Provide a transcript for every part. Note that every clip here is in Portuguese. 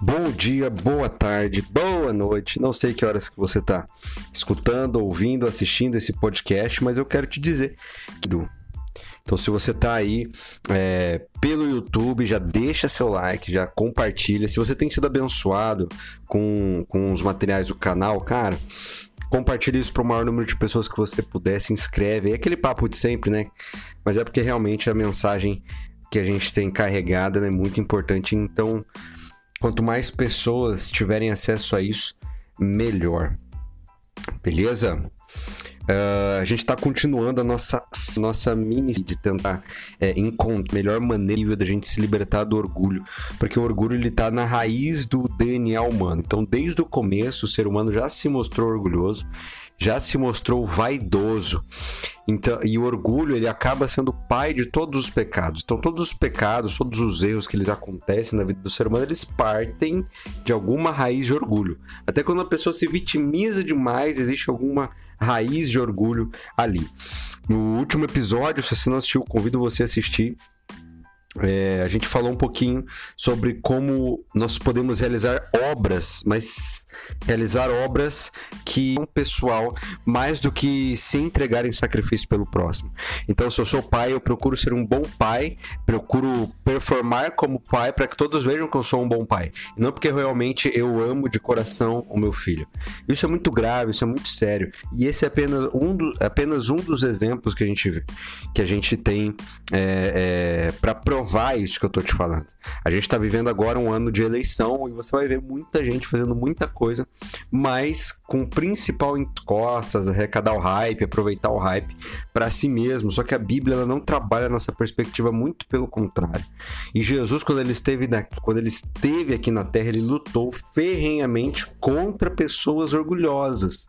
Bom dia, boa tarde, boa noite. Não sei que horas que você está escutando, ouvindo, assistindo esse podcast, mas eu quero te dizer que então, se você está aí é, pelo YouTube, já deixa seu like, já compartilha. Se você tem sido abençoado com, com os materiais do canal, cara, compartilhe isso para o maior número de pessoas que você puder, se inscreve. É aquele papo de sempre, né? Mas é porque realmente a mensagem que a gente tem carregada é né, muito importante. Então, quanto mais pessoas tiverem acesso a isso, melhor. Beleza? Uh, a gente está continuando a nossa, nossa mini de tentar é, encontrar a melhor maneira da gente se libertar do orgulho, porque o orgulho ele está na raiz do DNA humano. Então, desde o começo, o ser humano já se mostrou orgulhoso já se mostrou vaidoso. Então, e o orgulho, ele acaba sendo pai de todos os pecados. Então, todos os pecados, todos os erros que eles acontecem na vida do ser humano, eles partem de alguma raiz de orgulho. Até quando a pessoa se vitimiza demais, existe alguma raiz de orgulho ali. No último episódio, se você não assistiu, convido você a assistir. É, a gente falou um pouquinho sobre como nós podemos realizar obras, mas realizar obras que são pessoal mais do que se entregar em sacrifício pelo próximo. Então, se eu sou pai, eu procuro ser um bom pai, procuro performar como pai para que todos vejam que eu sou um bom pai. Não porque realmente eu amo de coração o meu filho. Isso é muito grave, isso é muito sério. E esse é apenas um, do, apenas um dos exemplos que a gente, que a gente tem é, é, para provar provar isso que eu tô te falando. A gente tá vivendo agora um ano de eleição e você vai ver muita gente fazendo muita coisa, mas com o principal em costas, arrecadar o hype, aproveitar o hype para si mesmo. Só que a Bíblia ela não trabalha nessa perspectiva, muito pelo contrário. E Jesus, quando ele esteve, na, quando ele esteve aqui na Terra, ele lutou ferrenhamente contra pessoas orgulhosas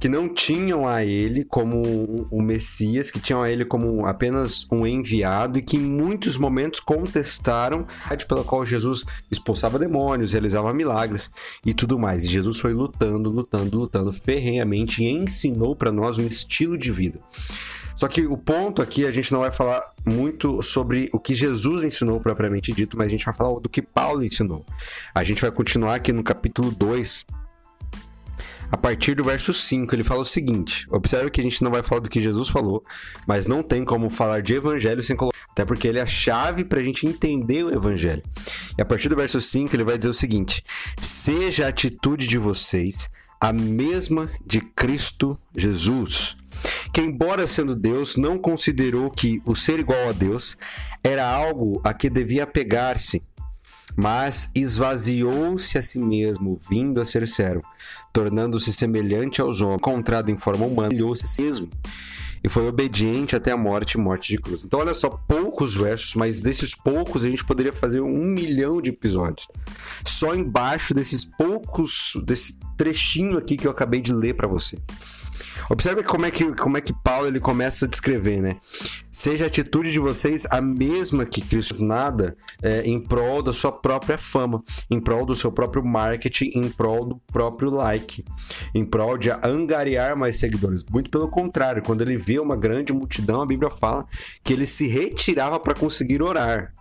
que não tinham a ele como o Messias, que tinham a ele como apenas um enviado e que em muitos momentos contestaram a pela qual Jesus expulsava demônios, realizava milagres e tudo mais. E Jesus foi lutando, lutando, lutando ferrenhamente e ensinou para nós um estilo de vida. Só que o ponto aqui, a gente não vai falar muito sobre o que Jesus ensinou propriamente dito, mas a gente vai falar do que Paulo ensinou. A gente vai continuar aqui no capítulo 2, a partir do verso 5, ele fala o seguinte: observe que a gente não vai falar do que Jesus falou, mas não tem como falar de evangelho sem colocar. Até porque ele é a chave para a gente entender o evangelho. E a partir do verso 5, ele vai dizer o seguinte: seja a atitude de vocês a mesma de Cristo Jesus que, embora sendo Deus, não considerou que o ser igual a Deus era algo a que devia pegar-se, mas esvaziou-se a si mesmo, vindo a ser servo, tornando-se semelhante aos homens, encontrado em forma humana, humilhou-se a si mesmo e foi obediente até a morte morte de cruz. Então, olha só, poucos versos, mas desses poucos a gente poderia fazer um milhão de episódios. Só embaixo desses poucos, desse trechinho aqui que eu acabei de ler para você. Observe como é que, como é que Paulo ele começa a descrever, né? Seja a atitude de vocês a mesma que Cristo nada é, em prol da sua própria fama, em prol do seu próprio marketing, em prol do próprio like, em prol de angariar mais seguidores. Muito pelo contrário, quando ele vê uma grande multidão, a Bíblia fala que ele se retirava para conseguir orar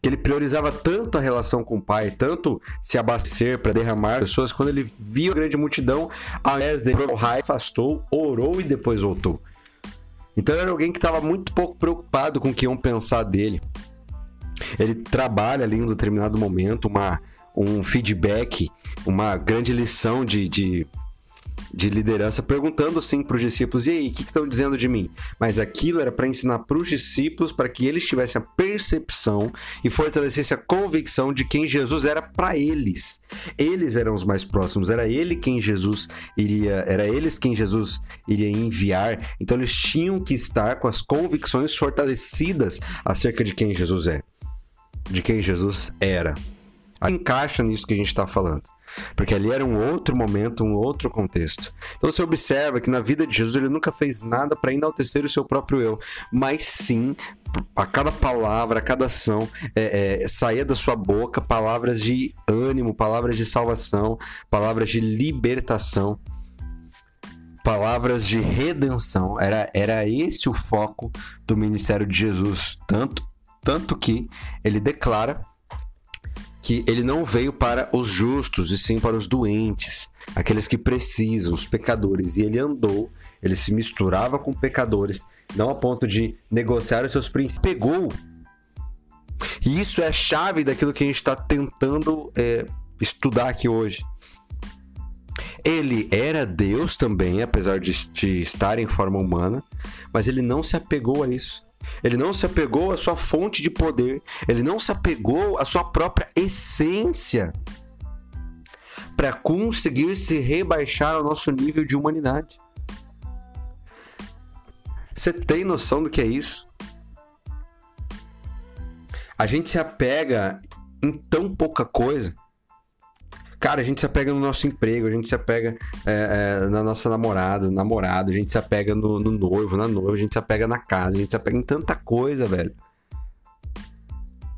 que ele priorizava tanto a relação com o pai, tanto se abastecer para derramar pessoas, quando ele viu a grande multidão, ao invés de raio, afastou, orou e depois voltou. Então era alguém que estava muito pouco preocupado com o que iam pensar dele. Ele trabalha ali em um determinado momento uma, um feedback, uma grande lição de, de de liderança perguntando sim para os discípulos: e aí, o que estão dizendo de mim? Mas aquilo era para ensinar para os discípulos para que eles tivessem a percepção e fortalecessem a convicção de quem Jesus era para eles. Eles eram os mais próximos, era ele quem Jesus iria, era eles quem Jesus iria enviar. Então eles tinham que estar com as convicções fortalecidas acerca de quem Jesus é, de quem Jesus era. Encaixa nisso que a gente está falando. Porque ali era um outro momento, um outro contexto. Então você observa que na vida de Jesus ele nunca fez nada para enaltecer o seu próprio eu, mas sim a cada palavra, a cada ação, é, é, saía da sua boca palavras de ânimo, palavras de salvação, palavras de libertação, palavras de redenção. Era, era esse o foco do ministério de Jesus, tanto, tanto que ele declara que ele não veio para os justos, e sim para os doentes, aqueles que precisam, os pecadores. E ele andou, ele se misturava com pecadores, não a ponto de negociar os seus princípios. Pegou. E isso é a chave daquilo que a gente está tentando é, estudar aqui hoje. Ele era Deus também, apesar de, de estar em forma humana, mas ele não se apegou a isso. Ele não se apegou à sua fonte de poder, ele não se apegou à sua própria essência para conseguir se rebaixar ao nosso nível de humanidade. Você tem noção do que é isso? A gente se apega em tão pouca coisa Cara, a gente se apega no nosso emprego, a gente se apega é, é, na nossa namorada, namorado, a gente se apega no, no noivo, na noiva, a gente se apega na casa, a gente se apega em tanta coisa, velho.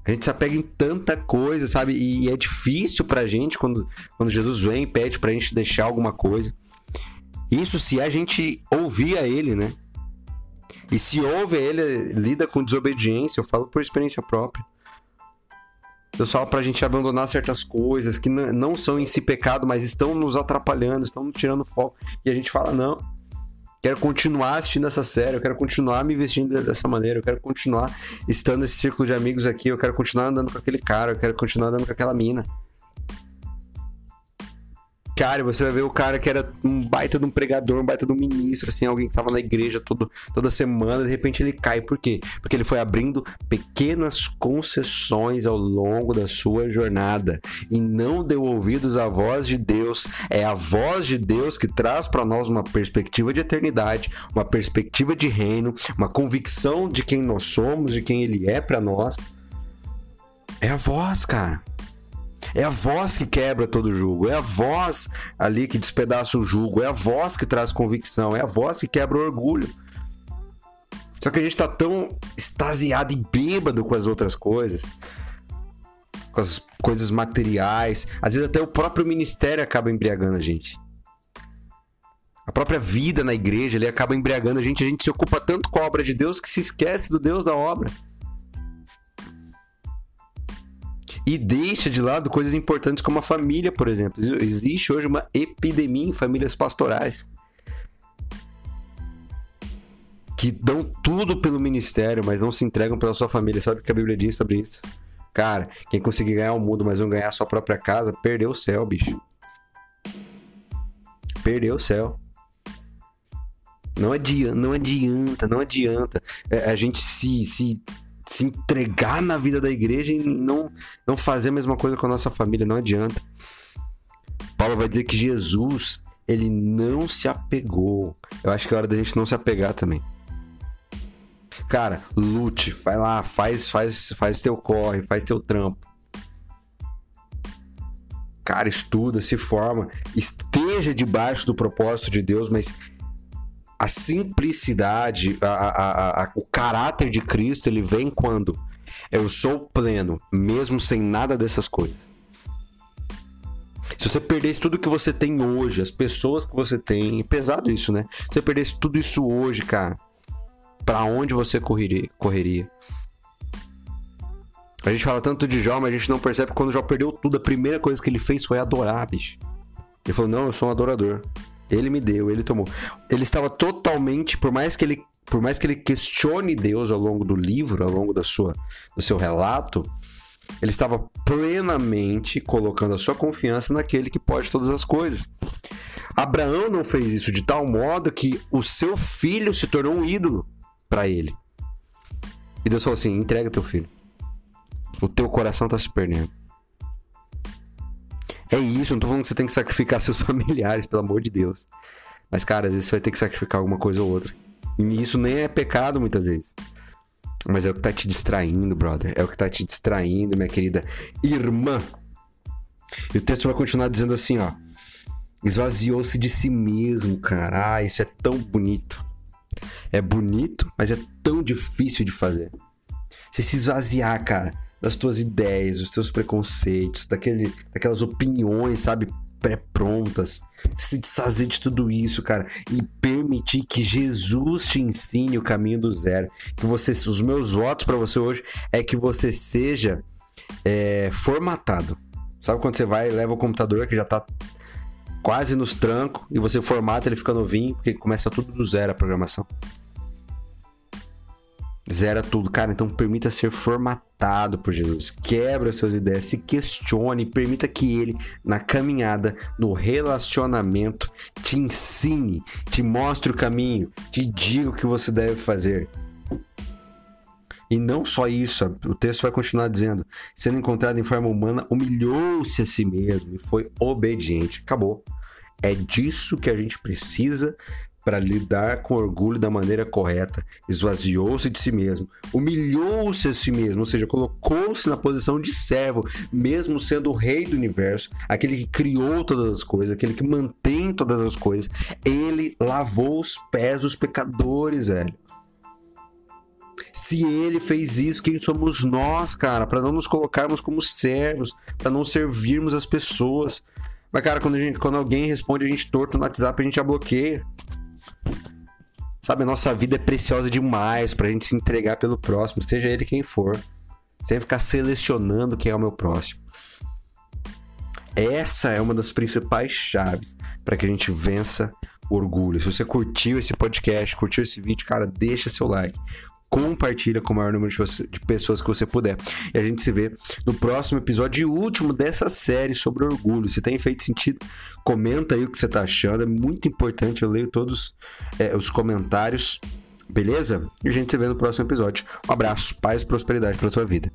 A gente se apega em tanta coisa, sabe? E, e é difícil pra gente quando, quando Jesus vem e pede pra gente deixar alguma coisa. Isso se a gente ouvir a ele, né? E se ouve a ele, lida com desobediência, eu falo por experiência própria. Deus fala pra gente abandonar certas coisas que não são em si pecado, mas estão nos atrapalhando, estão nos tirando foco. E a gente fala, não, quero continuar assistindo essa série, eu quero continuar me vestindo dessa maneira, eu quero continuar estando nesse círculo de amigos aqui, eu quero continuar andando com aquele cara, eu quero continuar andando com aquela mina. Cara, você vai ver o cara que era um baita de um pregador, um baita de um ministro, assim, alguém que tava na igreja todo, toda semana, de repente ele cai. Por quê? Porque ele foi abrindo pequenas concessões ao longo da sua jornada e não deu ouvidos à voz de Deus. É a voz de Deus que traz para nós uma perspectiva de eternidade, uma perspectiva de reino, uma convicção de quem nós somos, de quem ele é para nós. É a voz, cara. É a voz que quebra todo o jugo, é a voz ali que despedaça o jugo, é a voz que traz convicção, é a voz que quebra o orgulho. Só que a gente tá tão extasiado e bêbado com as outras coisas, com as coisas materiais, às vezes até o próprio ministério acaba embriagando a gente. A própria vida na igreja ele acaba embriagando a gente, a gente se ocupa tanto com a obra de Deus que se esquece do Deus da obra. E deixa de lado coisas importantes como a família, por exemplo. Existe hoje uma epidemia em famílias pastorais que dão tudo pelo ministério, mas não se entregam pela sua família. Sabe o que a Bíblia diz sobre isso? Cara, quem conseguir ganhar o mundo, mas não ganhar a sua própria casa, perdeu o céu, bicho. Perdeu o céu. Não adianta, não adianta, não adianta é, a gente se, se se entregar na vida da igreja e não, não fazer a mesma coisa com a nossa família, não adianta. Paulo vai dizer que Jesus, ele não se apegou. Eu acho que é hora da gente não se apegar também. Cara, lute, vai lá, faz, faz, faz teu corre, faz teu trampo. Cara, estuda, se forma, esteja debaixo do propósito de Deus, mas a simplicidade, a, a, a, o caráter de Cristo, ele vem quando eu sou pleno, mesmo sem nada dessas coisas. Se você perdesse tudo que você tem hoje, as pessoas que você tem, pesado isso, né? Se você perdesse tudo isso hoje, cara, para onde você correria? correria? A gente fala tanto de Jó, mas a gente não percebe que quando Jó perdeu tudo, a primeira coisa que ele fez foi adorar, bicho. Ele falou: Não, eu sou um adorador. Ele me deu, ele tomou. Ele estava totalmente, por mais que ele, por mais que ele questione Deus ao longo do livro, ao longo da sua, do seu relato, ele estava plenamente colocando a sua confiança naquele que pode todas as coisas. Abraão não fez isso de tal modo que o seu filho se tornou um ídolo para ele. E Deus falou assim: entrega teu filho. O teu coração está se perdendo. É isso, não tô falando que você tem que sacrificar seus familiares, pelo amor de Deus. Mas, cara, às vezes você vai ter que sacrificar alguma coisa ou outra. E isso nem é pecado muitas vezes. Mas é o que tá te distraindo, brother. É o que tá te distraindo, minha querida irmã. E o texto vai continuar dizendo assim, ó. Esvaziou-se de si mesmo, cara. Ah, isso é tão bonito. É bonito, mas é tão difícil de fazer. Você se esvaziar, cara das tuas ideias, dos teus preconceitos, daquele, daquelas opiniões, sabe, pré-prontas. Se desfazer de tudo isso, cara, e permitir que Jesus te ensine o caminho do zero. Que você, os meus votos para você hoje é que você seja é, formatado. Sabe quando você vai e leva o computador que já tá quase nos trancos e você formata, ele fica novinho, porque começa tudo do zero a programação. Zera tudo. Cara, então permita ser formatado por Jesus. Quebra suas ideias, se questione, permita que ele, na caminhada, no relacionamento, te ensine, te mostre o caminho, te diga o que você deve fazer. E não só isso, o texto vai continuar dizendo: sendo encontrado em forma humana, humilhou-se a si mesmo e foi obediente. Acabou. É disso que a gente precisa para lidar com orgulho da maneira correta. Esvaziou-se de si mesmo, humilhou-se a si mesmo, ou seja, colocou-se na posição de servo, mesmo sendo o rei do universo, aquele que criou todas as coisas, aquele que mantém todas as coisas. Ele lavou os pés dos pecadores, velho. Se ele fez isso, quem somos nós, cara? Para não nos colocarmos como servos, para não servirmos as pessoas. Mas, cara, quando, gente, quando alguém responde a gente torto no WhatsApp, a gente já bloqueia. Sabe, a nossa vida é preciosa demais pra gente se entregar pelo próximo, seja ele quem for. Sem ficar selecionando quem é o meu próximo. Essa é uma das principais chaves para que a gente vença o orgulho. Se você curtiu esse podcast, curtiu esse vídeo, cara, deixa seu like compartilha com o maior número de pessoas que você puder. E a gente se vê no próximo episódio e último dessa série sobre orgulho. Se tem feito sentido, comenta aí o que você tá achando. É muito importante, eu leio todos é, os comentários. Beleza? E a gente se vê no próximo episódio. Um abraço, paz e prosperidade para tua vida.